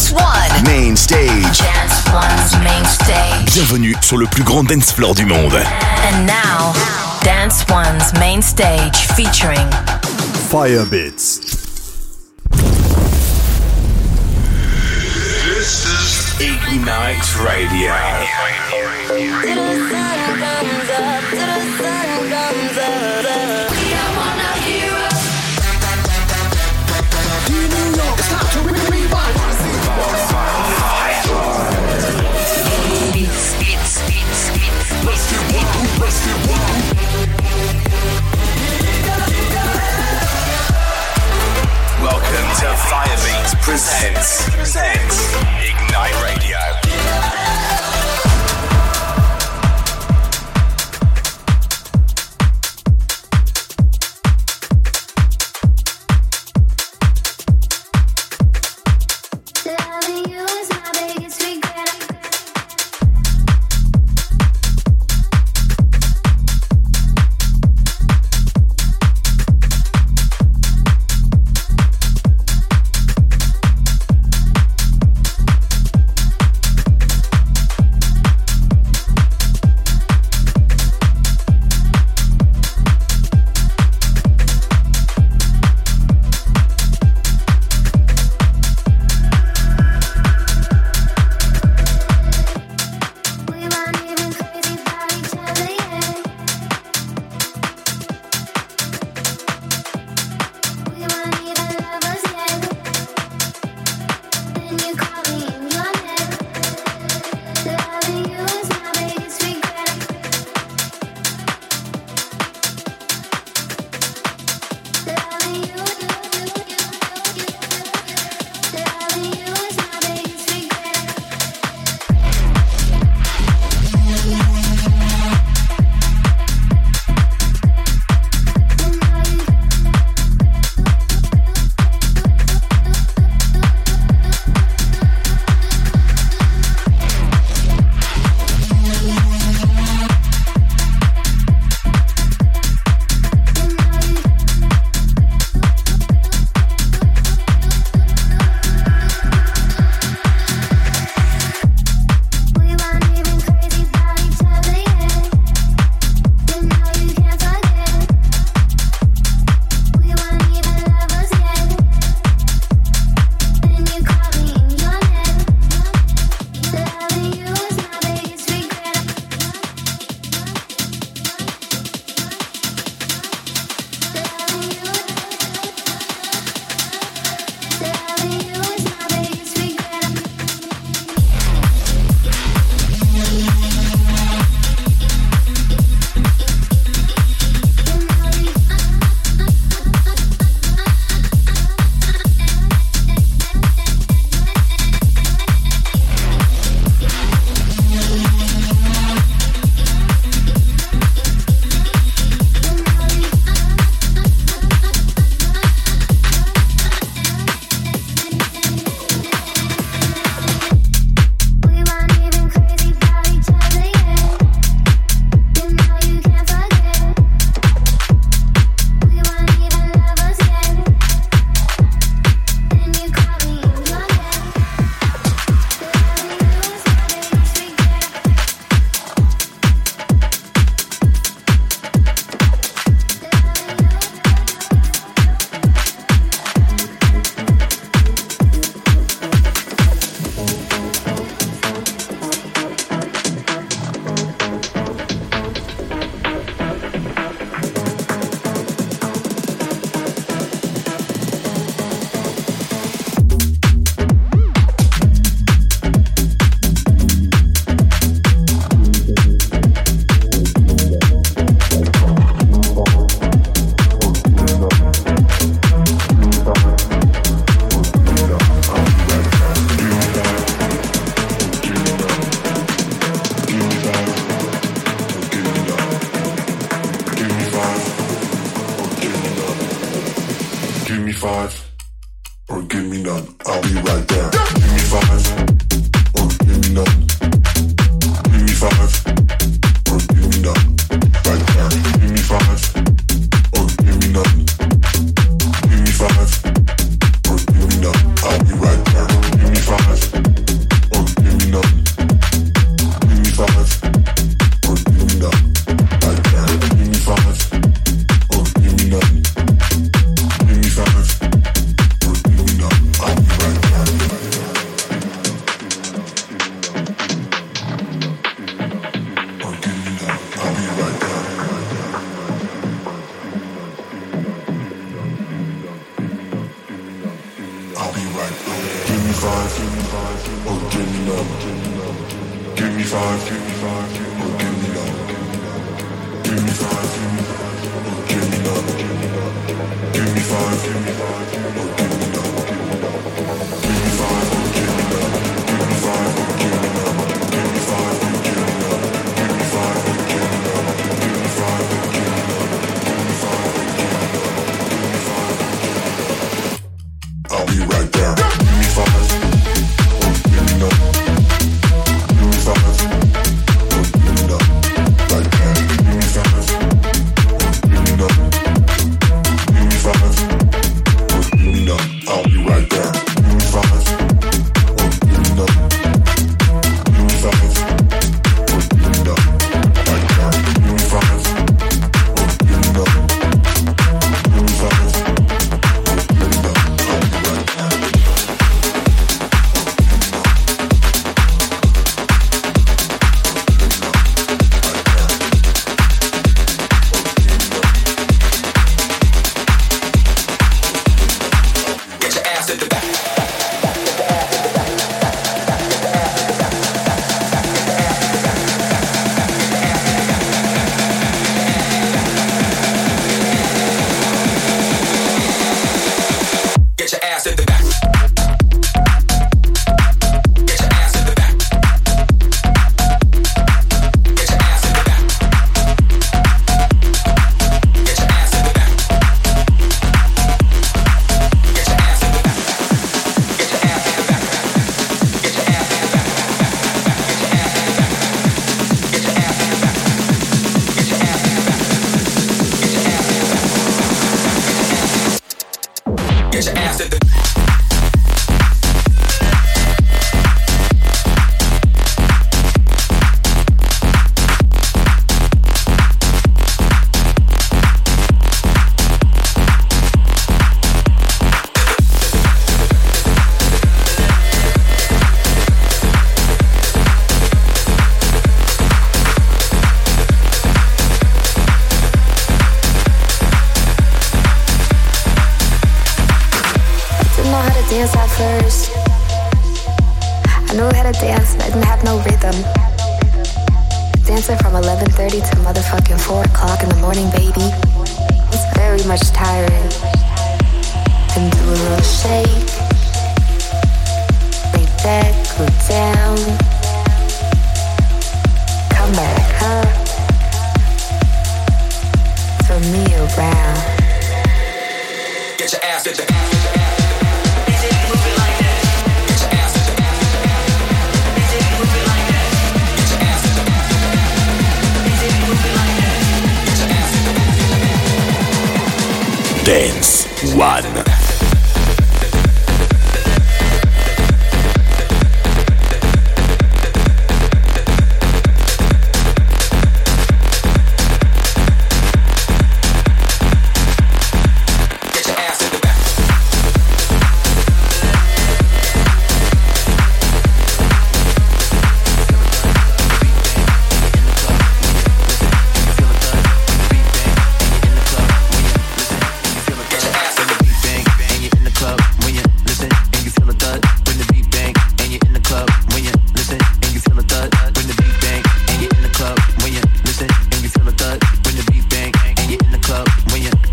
Dance One. Main stage. Dance One's main stage. Bienvenue sur le plus grand dance floor du monde. And now, Dance One's main stage featuring Firebits. This is Ignite Radio. Firebeatz presents, presents Ignite Radio.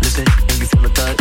listen, and you feel the thud.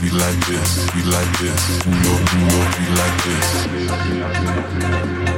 This, feet like this, feet like this. Move your, move your feet like Yeah.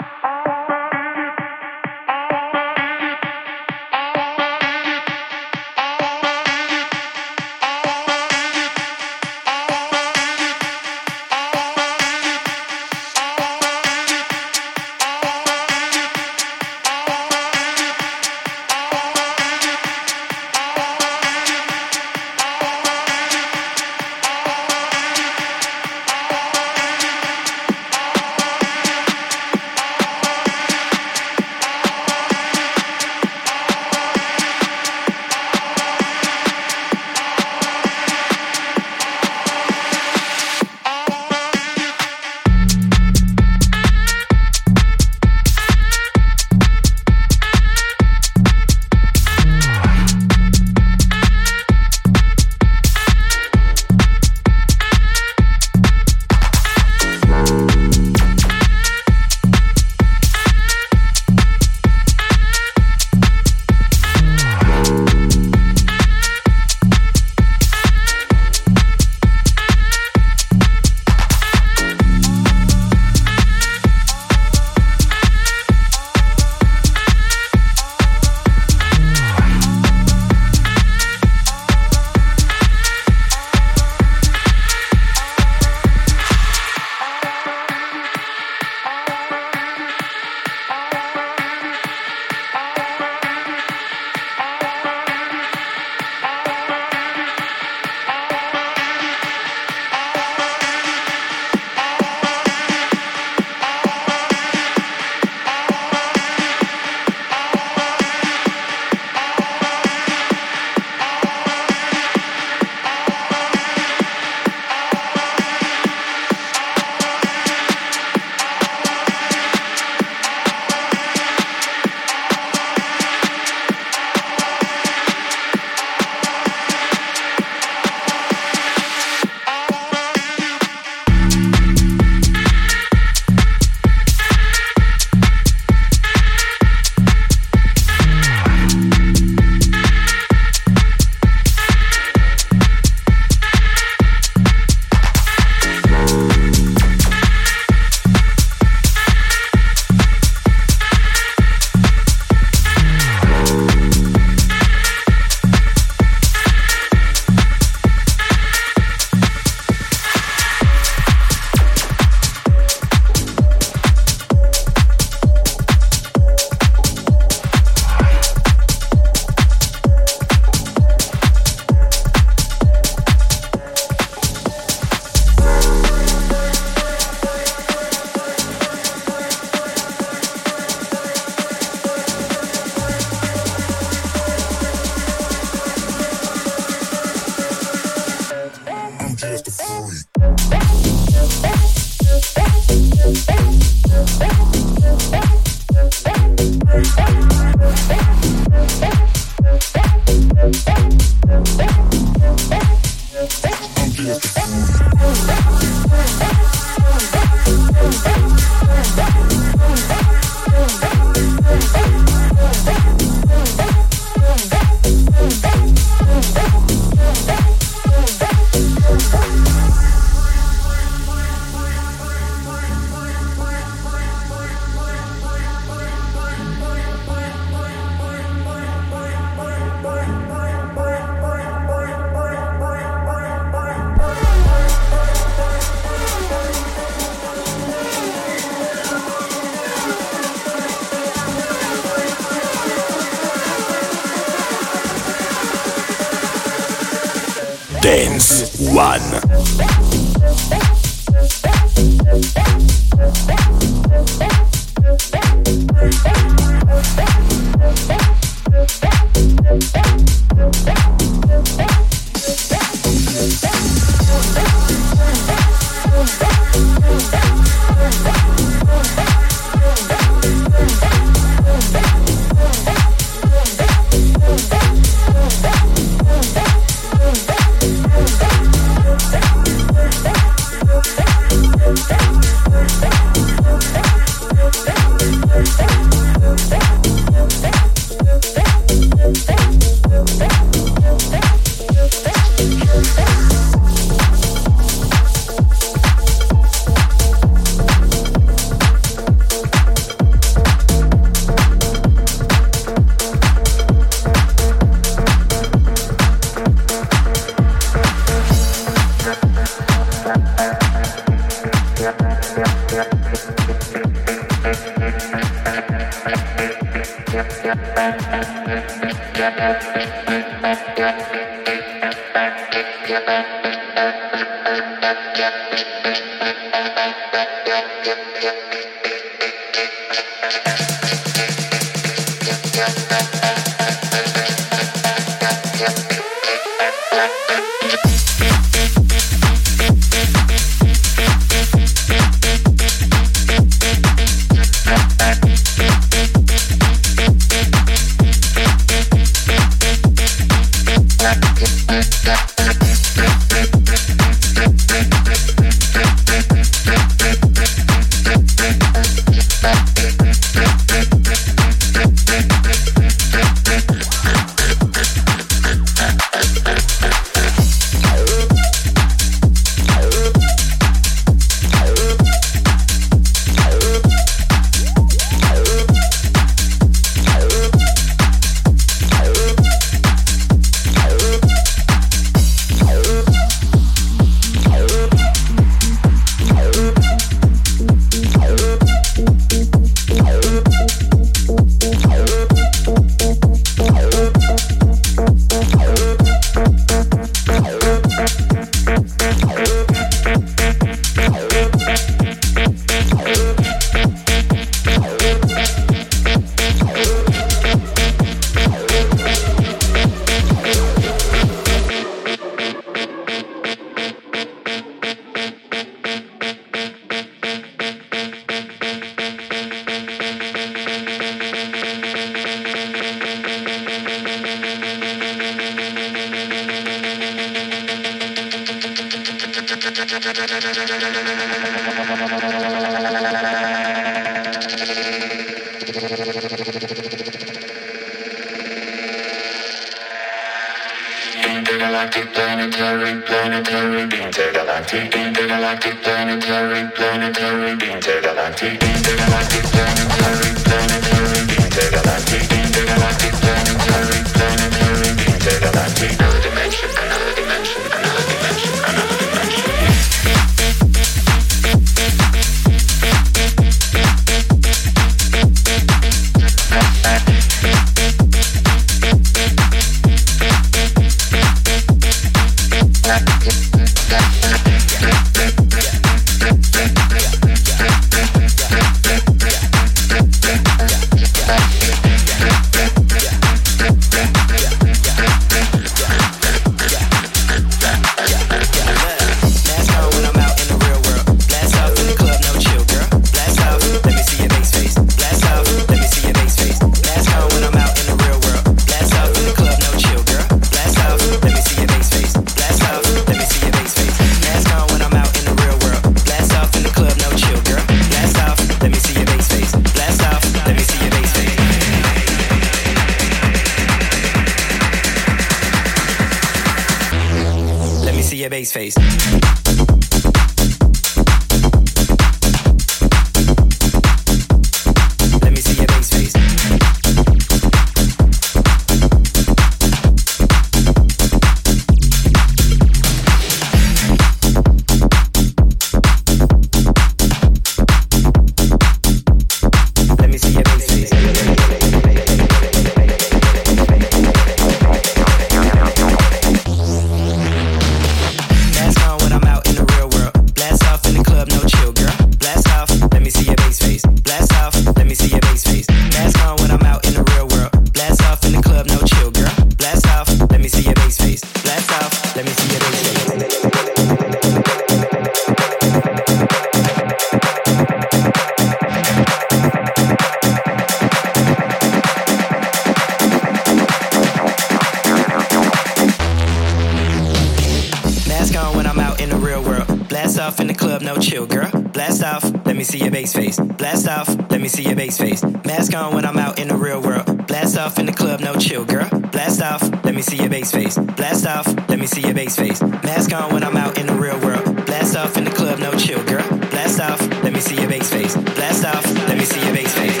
Off in the club, no chill, girl. Blast off, let me see your bass face. Blast off, let me see your bass face. Mask on when I'm out in the real world. Blast off in the club, no chill, girl. Blast off, let me see your bass face. Blast off, let me see your bass face. Mask on when I'm out in the real world. Blast off in the club, no chill, girl. Blast off, let me see your bass face. Blast off, let me see your bass face.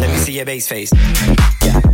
Let me see your bass face. Yeah.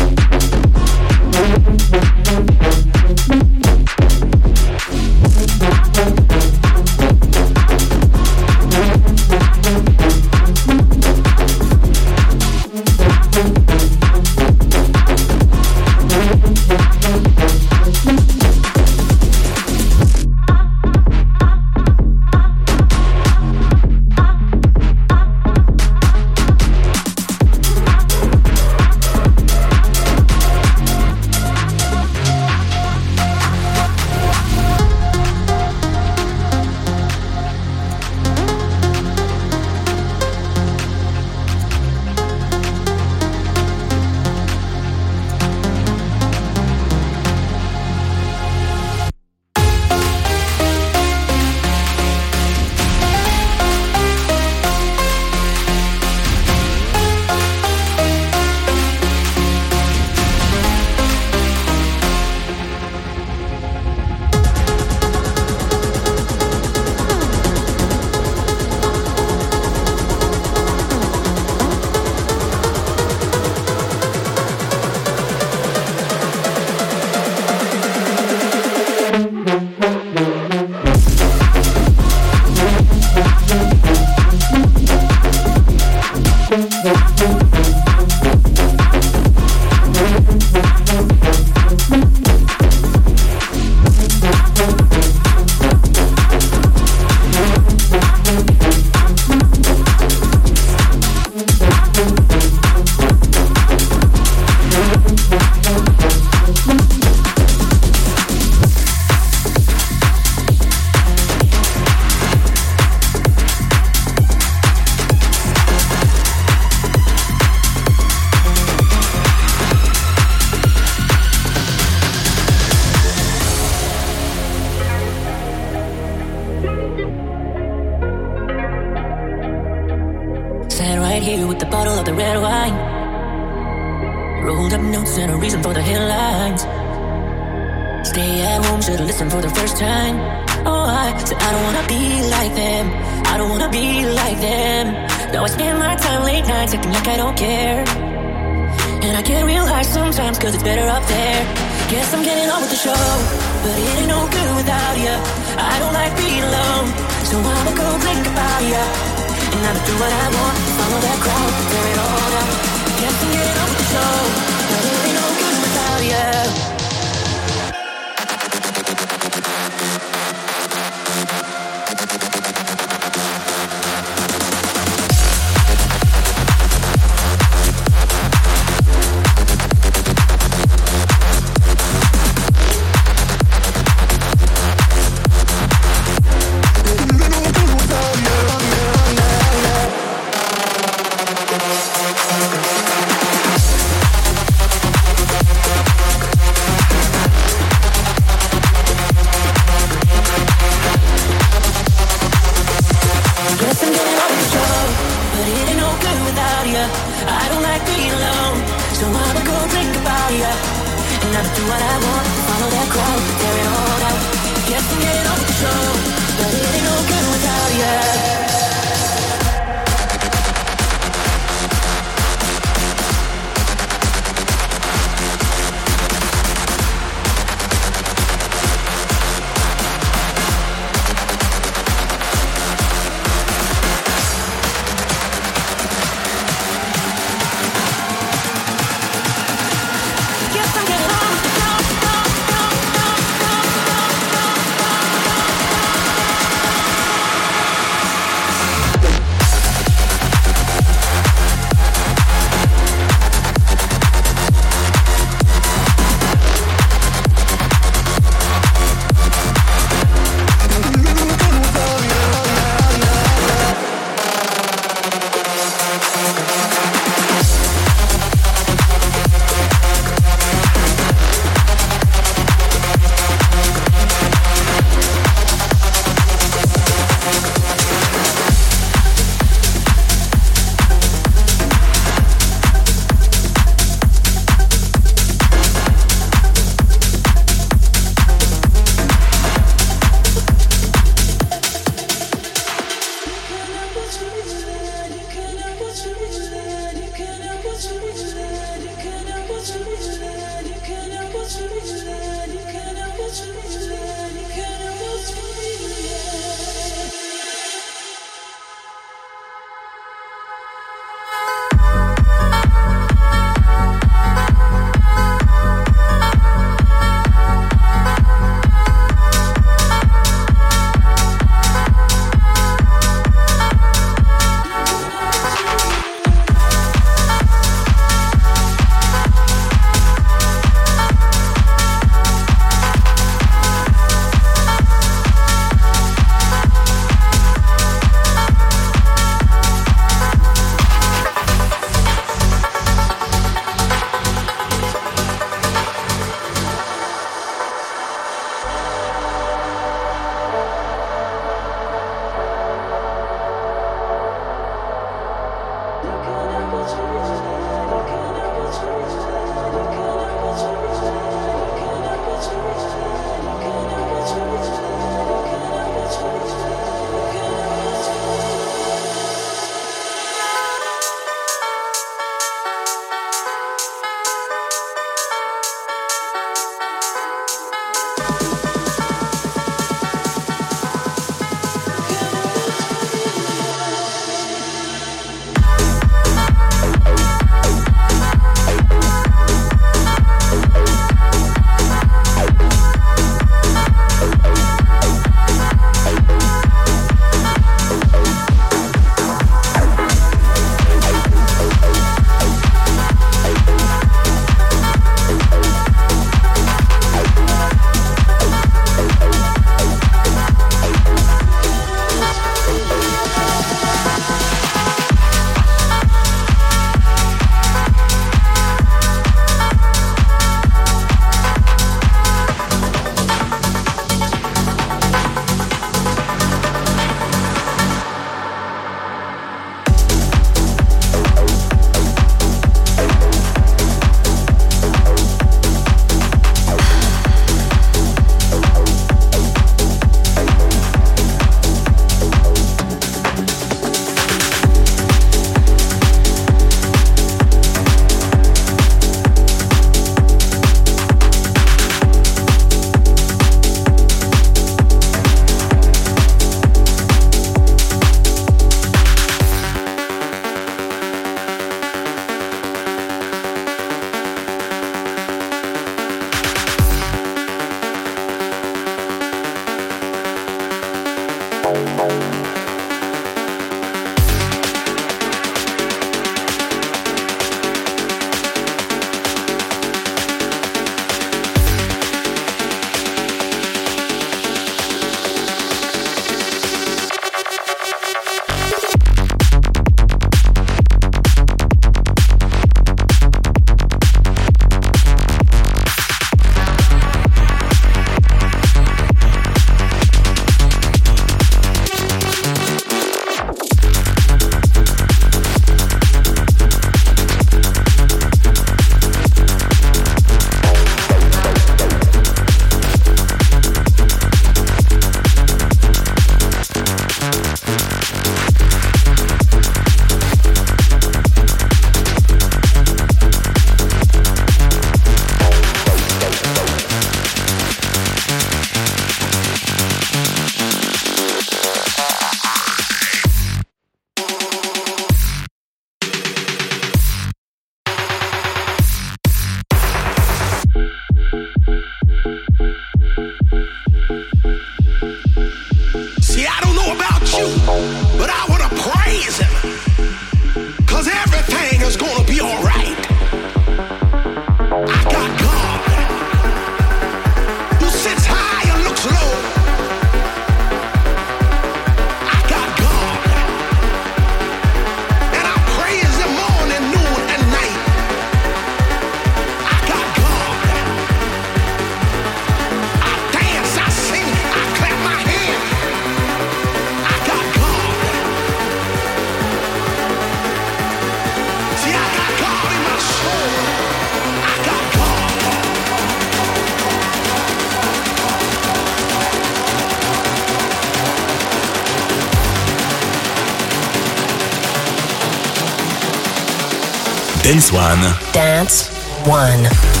Dance One. Dance One.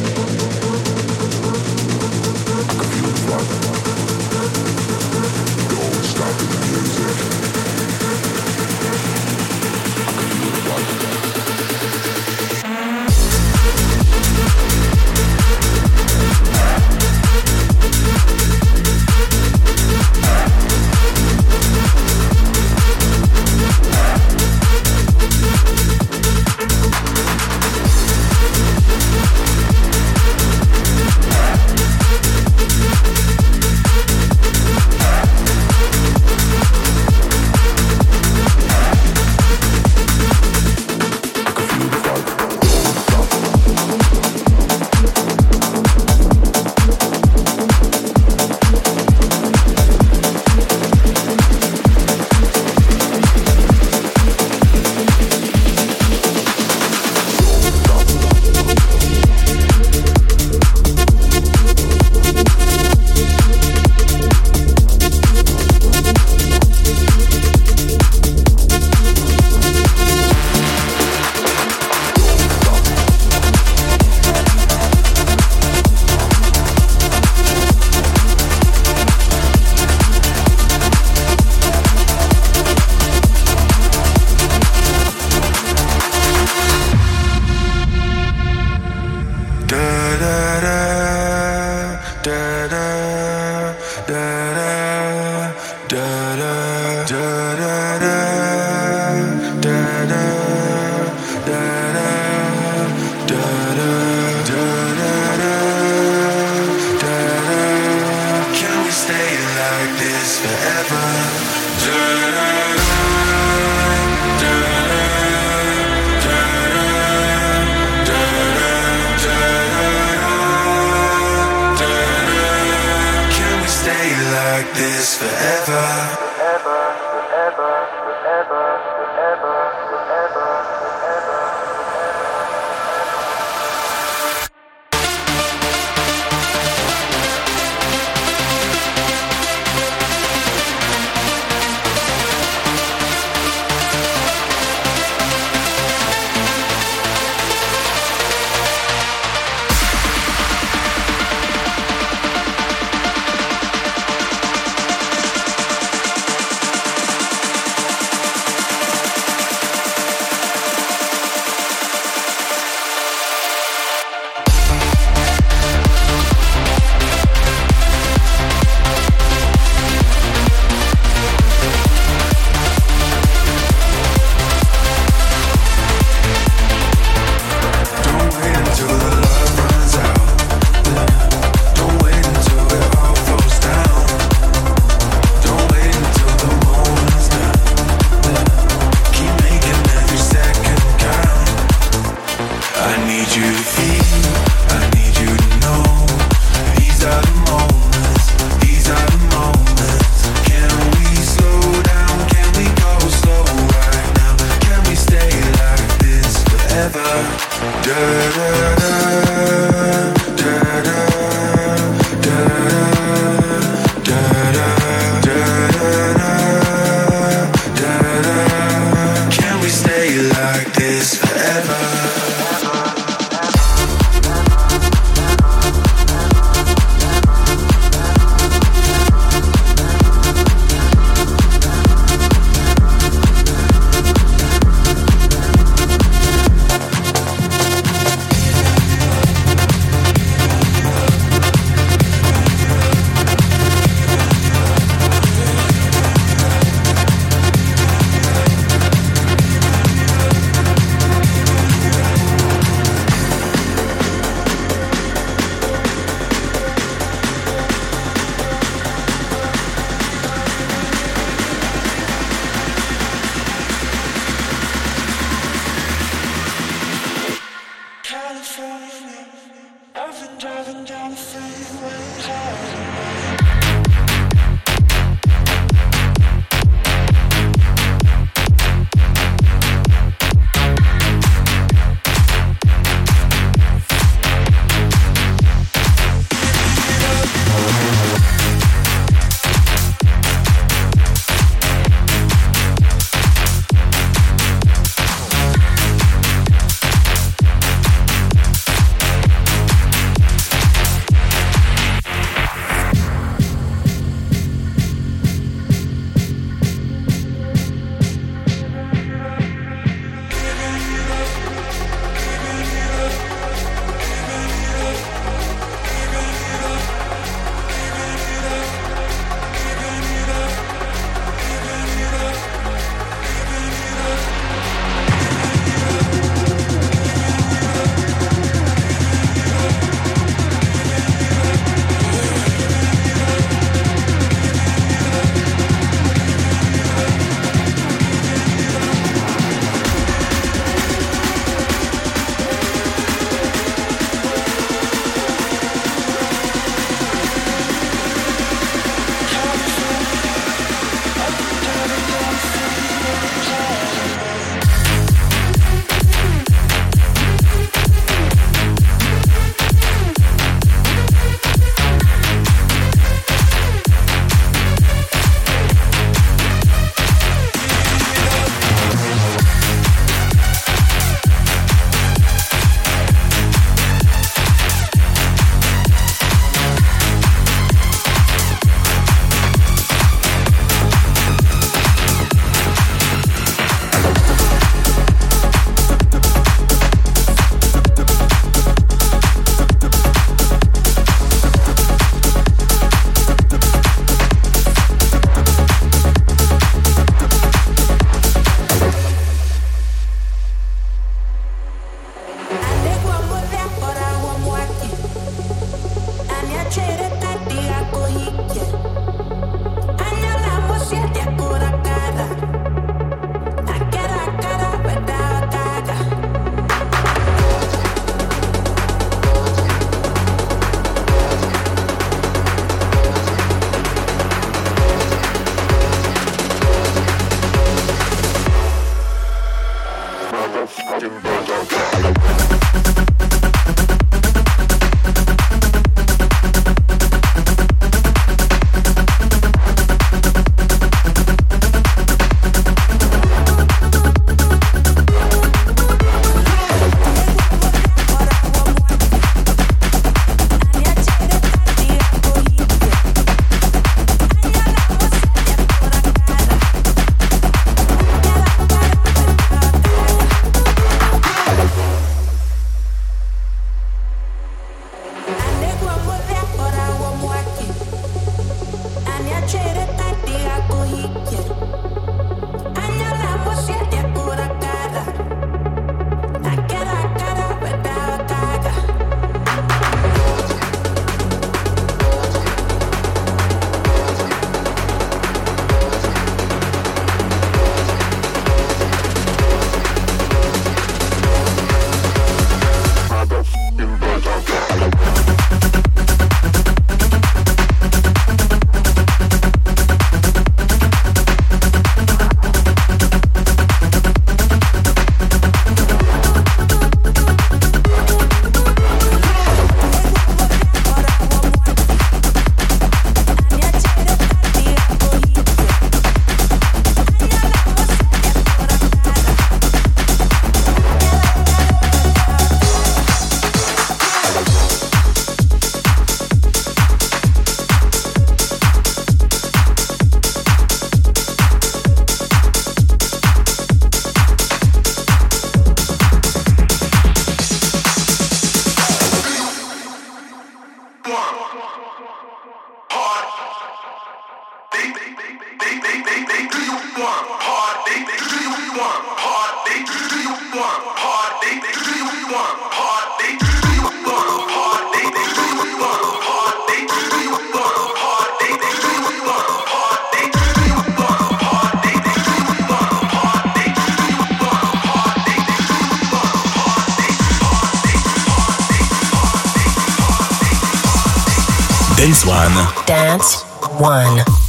Dance One. Dance One.